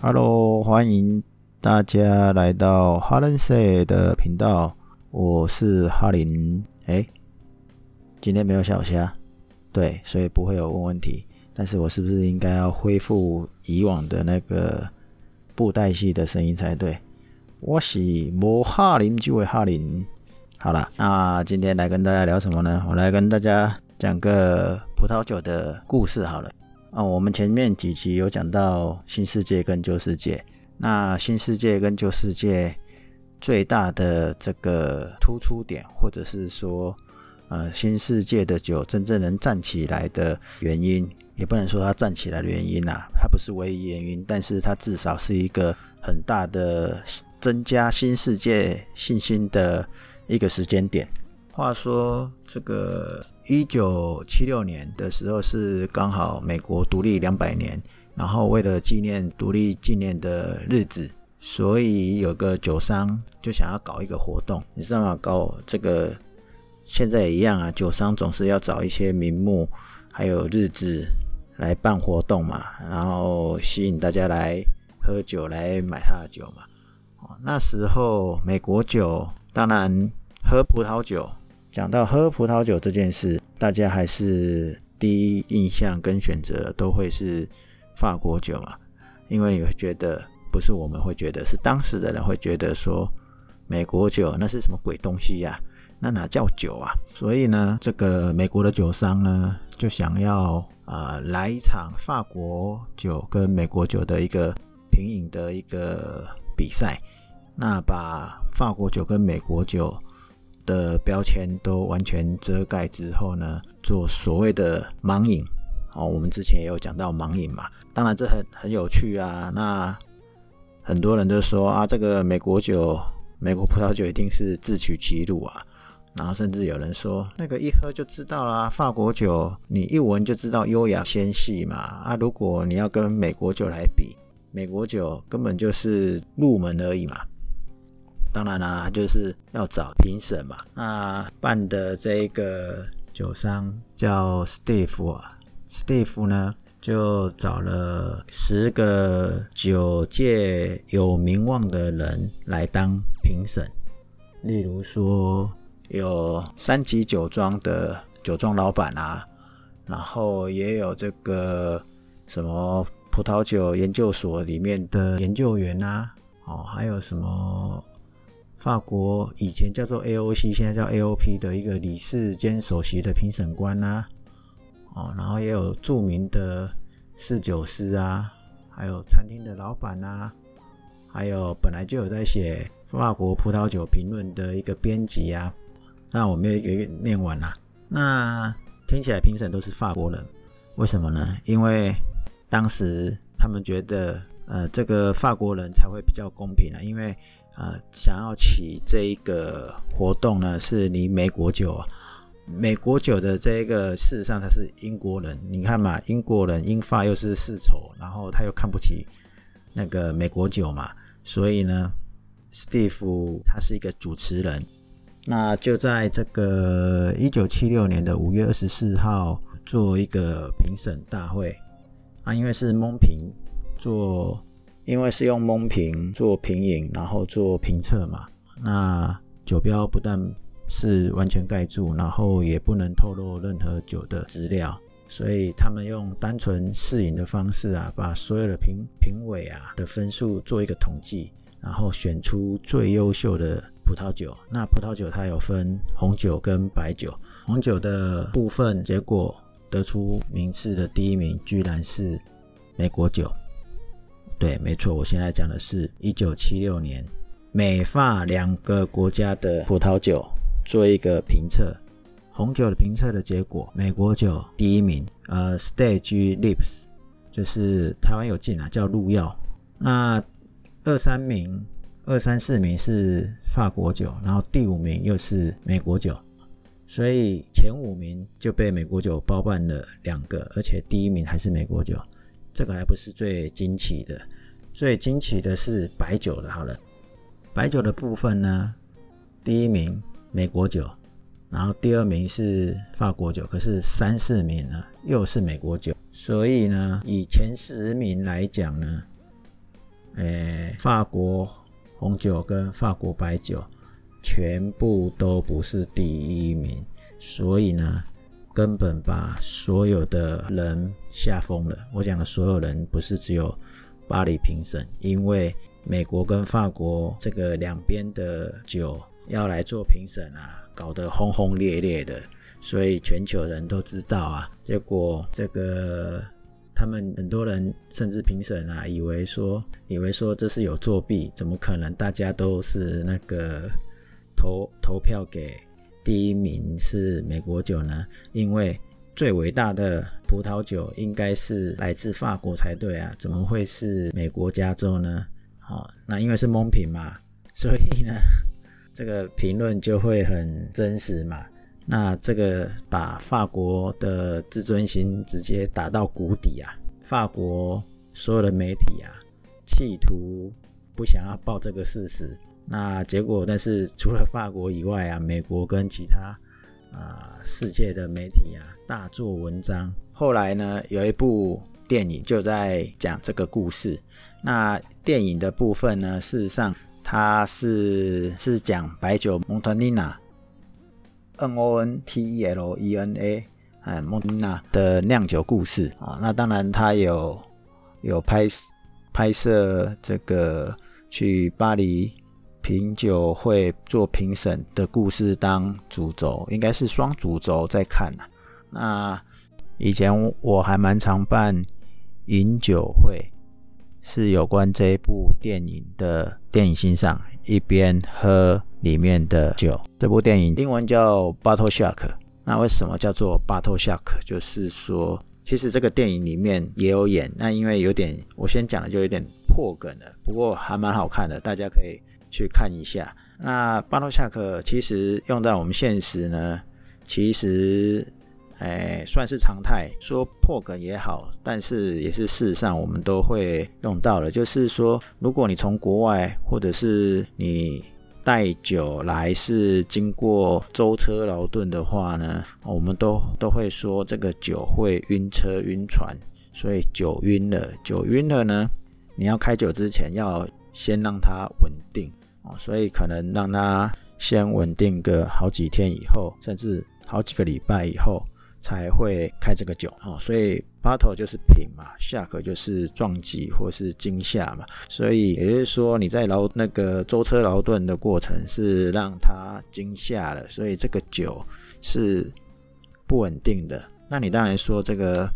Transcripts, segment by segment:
Hello，欢迎大家来到哈伦社的频道，我是哈林。哎，今天没有小虾，对，所以不会有问问题。但是我是不是应该要恢复以往的那个布袋戏的声音才对？我是摩哈林，就为哈林。好了，那今天来跟大家聊什么呢？我来跟大家讲个葡萄酒的故事。好了。啊，我们前面几集有讲到新世界跟旧世界，那新世界跟旧世界最大的这个突出点，或者是说，呃，新世界的酒真正能站起来的原因，也不能说它站起来的原因呐，它不是唯一原因，但是它至少是一个很大的增加新世界信心的一个时间点。话说这个一九七六年的时候是刚好美国独立两百年，然后为了纪念独立纪念的日子，所以有个酒商就想要搞一个活动，你知道吗？搞这个现在也一样啊，酒商总是要找一些名目还有日子来办活动嘛，然后吸引大家来喝酒来买他的酒嘛。那时候美国酒当然喝葡萄酒。讲到喝葡萄酒这件事，大家还是第一印象跟选择都会是法国酒啊，因为你会觉得不是我们会觉得，是当时的人会觉得说美国酒那是什么鬼东西呀？那哪叫酒啊？所以呢，这个美国的酒商呢就想要啊来一场法国酒跟美国酒的一个品饮的一个比赛，那把法国酒跟美国酒。的标签都完全遮盖之后呢，做所谓的盲饮哦。我们之前也有讲到盲饮嘛，当然这很很有趣啊。那很多人都说啊，这个美国酒、美国葡萄酒一定是自取其辱啊。然后甚至有人说，那个一喝就知道啦，法国酒你一闻就知道优雅纤细嘛。啊，如果你要跟美国酒来比，美国酒根本就是入门而已嘛。当然啦，就是要找评审嘛。那办的这一个酒商叫 Steve 啊，Steve 呢就找了十个酒界有名望的人来当评审。例如说有三级酒庄的酒庄老板啊，然后也有这个什么葡萄酒研究所里面的研究员啊，哦，还有什么？法国以前叫做 AOC，现在叫 AOP 的一个理事兼首席的评审官呐，哦，然后也有著名的侍酒师啊，还有餐厅的老板呐，还有本来就有在写法国葡萄酒评论的一个编辑啊。那我没有一个念完啦。那听起来评审都是法国人，为什么呢？因为当时他们觉得，呃，这个法国人才会比较公平啊，因为。呃，想要起这一个活动呢，是你美国酒啊，美国酒的这一个，事实上他是英国人，你看嘛，英国人英法又是世仇，然后他又看不起那个美国酒嘛，所以呢，Steve 他是一个主持人，那就在这个一九七六年的五月二十四号做一个评审大会，啊，因为是蒙评做。因为是用蒙瓶做瓶饮，然后做评测嘛，那酒标不但是完全盖住，然后也不能透露任何酒的资料，所以他们用单纯试饮的方式啊，把所有的评评委啊的分数做一个统计，然后选出最优秀的葡萄酒。那葡萄酒它有分红酒跟白酒，红酒的部分结果得出名次的第一名居然是美国酒。对，没错，我现在讲的是一九七六年美法两个国家的葡萄酒做一个评测，红酒的评测的结果，美国酒第一名，呃，Stage Lips，就是台湾有进啊，叫入药。那二三名、二三四名是法国酒，然后第五名又是美国酒，所以前五名就被美国酒包办了两个，而且第一名还是美国酒。这个还不是最惊奇的，最惊奇的是白酒的。好了，白酒的部分呢，第一名美国酒，然后第二名是法国酒，可是三四名呢又是美国酒。所以呢，以前十名来讲呢，诶，法国红酒跟法国白酒全部都不是第一名，所以呢，根本把所有的人吓疯了。我讲的所有人不是只有巴黎评审，因为美国跟法国这个两边的酒要来做评审啊，搞得轰轰烈烈的。所以全球人都知道啊，结果这个他们很多人甚至评审啊，以为说以为说这是有作弊，怎么可能？大家都是那个投投票给第一名是美国酒呢？因为最伟大的葡萄酒应该是来自法国才对啊，怎么会是美国加州呢？好，那因为是蒙品嘛，所以呢，这个评论就会很真实嘛。那这个把法国的自尊心直接打到谷底啊！法国所有的媒体啊，企图不想要报这个事实。那结果，但是除了法国以外啊，美国跟其他啊世界的媒体啊大做文章。后来呢，有一部电影就在讲这个故事。那电影的部分呢，事实上它是是讲白酒蒙特利娜。N O N T E L E N A，哎，蒙特纳的酿酒故事啊，那当然他有有拍拍摄这个去巴黎品酒会做评审的故事当主轴，应该是双主轴在看呐。那以前我还蛮常办饮酒会，是有关这一部电影的电影欣赏，一边喝。里面的酒，这部电影英文叫《Battle Shark》。那为什么叫做《Battle Shark》？就是说，其实这个电影里面也有演。那因为有点，我先讲的就有点破梗了。不过还蛮好看的，大家可以去看一下。那《Battle Shark》其实用在我们现实呢，其实，哎，算是常态。说破梗也好，但是也是事实上我们都会用到的。就是说，如果你从国外，或者是你带酒来是经过舟车劳顿的话呢，我们都都会说这个酒会晕车晕船，所以酒晕了，酒晕了呢，你要开酒之前要先让它稳定哦，所以可能让它先稳定个好几天以后，甚至好几个礼拜以后。才会开这个酒哦，所以 battle 就是品嘛，shock 就是撞击或是惊吓嘛，所以也就是说你在劳那个舟车劳顿的过程是让它惊吓了，所以这个酒是不稳定的。那你当然说这个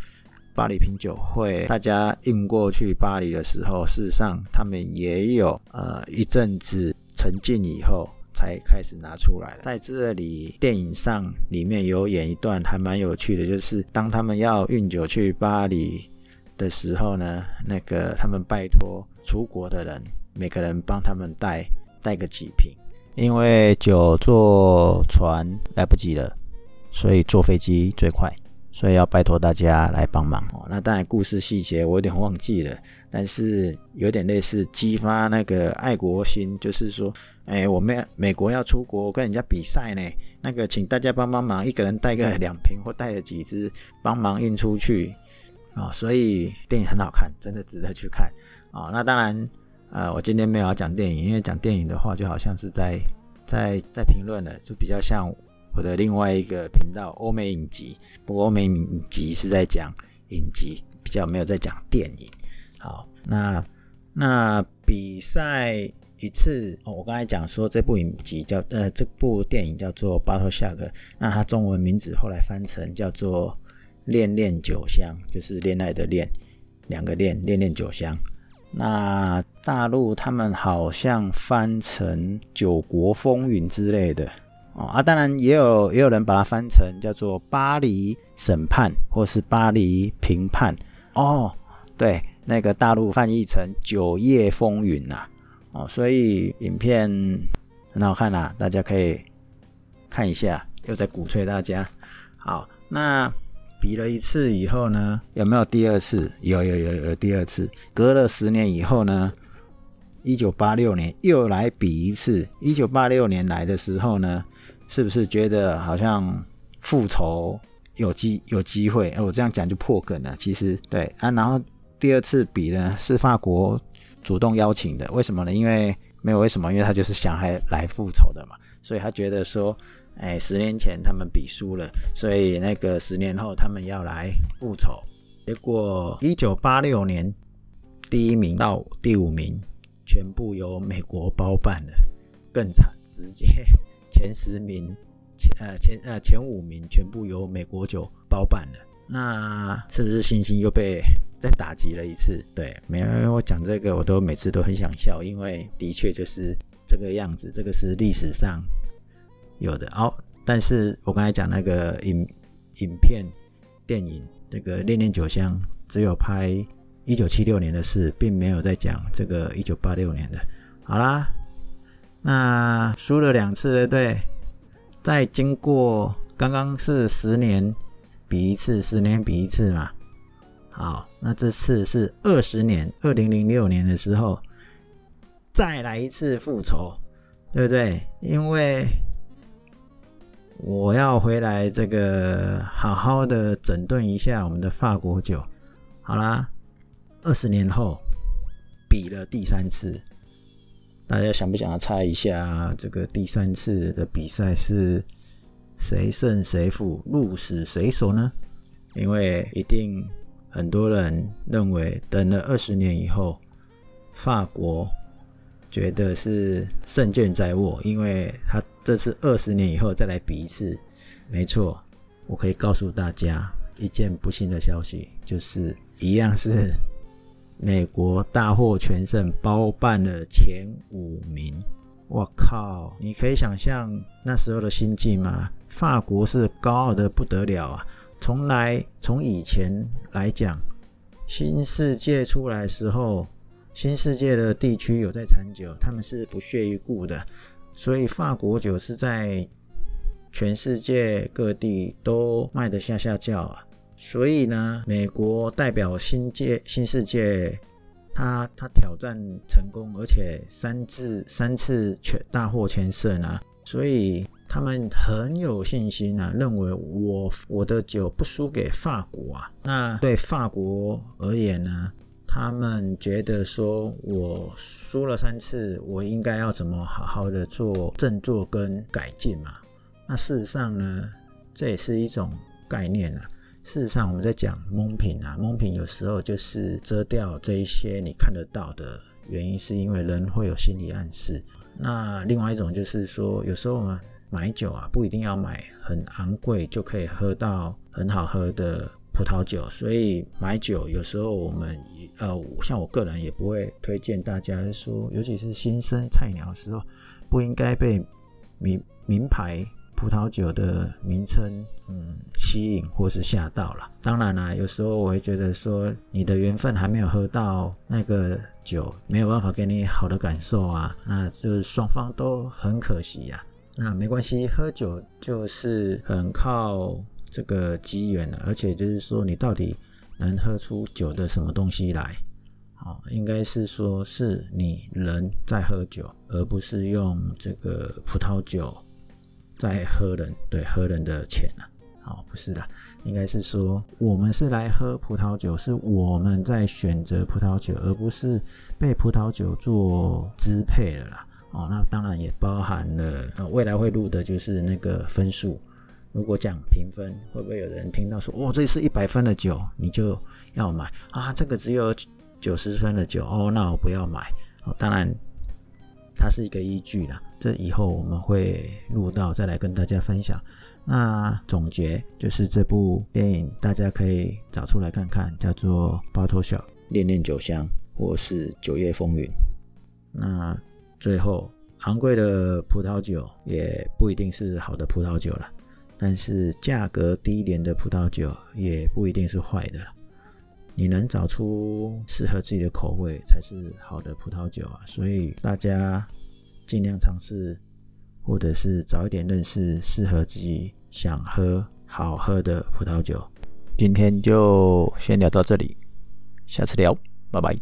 巴黎品酒会，大家运过去巴黎的时候，事实上他们也有呃一阵子沉浸以后。才开始拿出来在这里，电影上里面有演一段还蛮有趣的，就是当他们要运酒去巴黎的时候呢，那个他们拜托出国的人，每个人帮他们带带个几瓶，因为酒坐船来不及了，所以坐飞机最快。所以要拜托大家来帮忙哦。那当然，故事细节我有点忘记了，但是有点类似激发那个爱国心，就是说，哎，我们美国要出国跟人家比赛呢，那个请大家帮帮忙，一个人带个两瓶或带了几支，帮忙运出去啊。所以电影很好看，真的值得去看啊。那当然，呃，我今天没有要讲电影，因为讲电影的话，就好像是在在在评论了，就比较像。我的另外一个频道欧美影集，不过欧美影集是在讲影集，比较没有在讲电影。好，那那比赛一次哦，我刚才讲说这部影集叫呃这部电影叫做《Battle Shark》，那它中文名字后来翻成叫做《恋恋酒香》，就是恋爱的恋，两个恋，恋恋酒香。那大陆他们好像翻成《九国风云》之类的。哦啊，当然也有也有人把它翻成叫做《巴黎审判》或是《巴黎评判》哦，对，那个大陆翻译成《九夜风云》呐，哦，所以影片很好看啦，大家可以看一下，又在鼓吹大家。好，那比了一次以后呢，有没有第二次？有有有有第二次，隔了十年以后呢，一九八六年又来比一次。一九八六年来的时候呢？是不是觉得好像复仇有机有机会？哎，我这样讲就破梗了。其实对啊，然后第二次比呢是法国主动邀请的。为什么呢？因为没有为什么，因为他就是想来来复仇的嘛。所以他觉得说，哎，十年前他们比输了，所以那个十年后他们要来复仇。结果一九八六年第一名到第五名全部由美国包办了，更惨，直接前十名。前呃前呃前五名全部由美国酒包办了，那是不是信心又被再打击了一次？对，没有，我讲这个我都每次都很想笑，因为的确就是这个样子，这个是历史上有的。哦，但是我刚才讲那个影影片电影那个《恋恋酒香》，只有拍一九七六年的事，并没有在讲这个一九八六年的。好啦，那输了两次，对。再经过刚刚是十年比一次，十年比一次嘛。好，那这次是二十年，二零零六年的时候再来一次复仇，对不对？因为我要回来这个好好的整顿一下我们的法国酒。好啦，二十年后比了第三次。大家想不想要猜一下，这个第三次的比赛是谁胜谁负，鹿死谁手呢？因为一定很多人认为，等了二十年以后，法国觉得是胜券在握，因为他这次二十年以后再来比一次。没错，我可以告诉大家一件不幸的消息，就是一样是。美国大获全胜，包办了前五名。我靠！你可以想象那时候的心境吗？法国是高傲的不得了啊！从来从以前来讲，新世界出来时候，新世界的地区有在产酒，他们是不屑一顾的，所以法国酒是在全世界各地都卖得下下叫啊。所以呢，美国代表新界新世界，他他挑战成功，而且三次三次全大获全胜啊，所以他们很有信心啊，认为我我的酒不输给法国啊。那对法国而言呢，他们觉得说我输了三次，我应该要怎么好好的做振作跟改进嘛？那事实上呢，这也是一种概念啊。事实上，我们在讲蒙品啊，蒙品有时候就是遮掉这一些你看得到的原因，是因为人会有心理暗示。那另外一种就是说，有时候嘛，买酒啊，不一定要买很昂贵就可以喝到很好喝的葡萄酒。所以买酒有时候我们呃，像我个人也不会推荐大家说，尤其是新生菜鸟的时候，不应该被名名牌。葡萄酒的名称，嗯，吸引或是吓到了。当然啦，有时候我会觉得说，你的缘分还没有喝到那个酒，没有办法给你好的感受啊，那就是双方都很可惜呀。那没关系，喝酒就是很靠这个机缘的，而且就是说，你到底能喝出酒的什么东西来？好，应该是说是你人在喝酒，而不是用这个葡萄酒。在喝人，对喝人的钱啊，哦，不是的，应该是说我们是来喝葡萄酒，是我们在选择葡萄酒，而不是被葡萄酒做支配了啦。哦，那当然也包含了未来会录的就是那个分数。如果讲评分，会不会有人听到说，哦，这是一百分的酒，你就要买啊？这个只有九十分的酒，哦，那我不要买。哦，当然。它是一个依据啦，这以后我们会录到再来跟大家分享。那总结就是这部电影大家可以找出来看看，叫做《巴托小恋恋酒香》或是《酒业风云》。那最后，昂贵的葡萄酒也不一定是好的葡萄酒了，但是价格低廉的葡萄酒也不一定是坏的。你能找出适合自己的口味，才是好的葡萄酒啊！所以大家尽量尝试，或者是早一点认识适合自己想喝好喝的葡萄酒。今天就先聊到这里，下次聊，拜拜。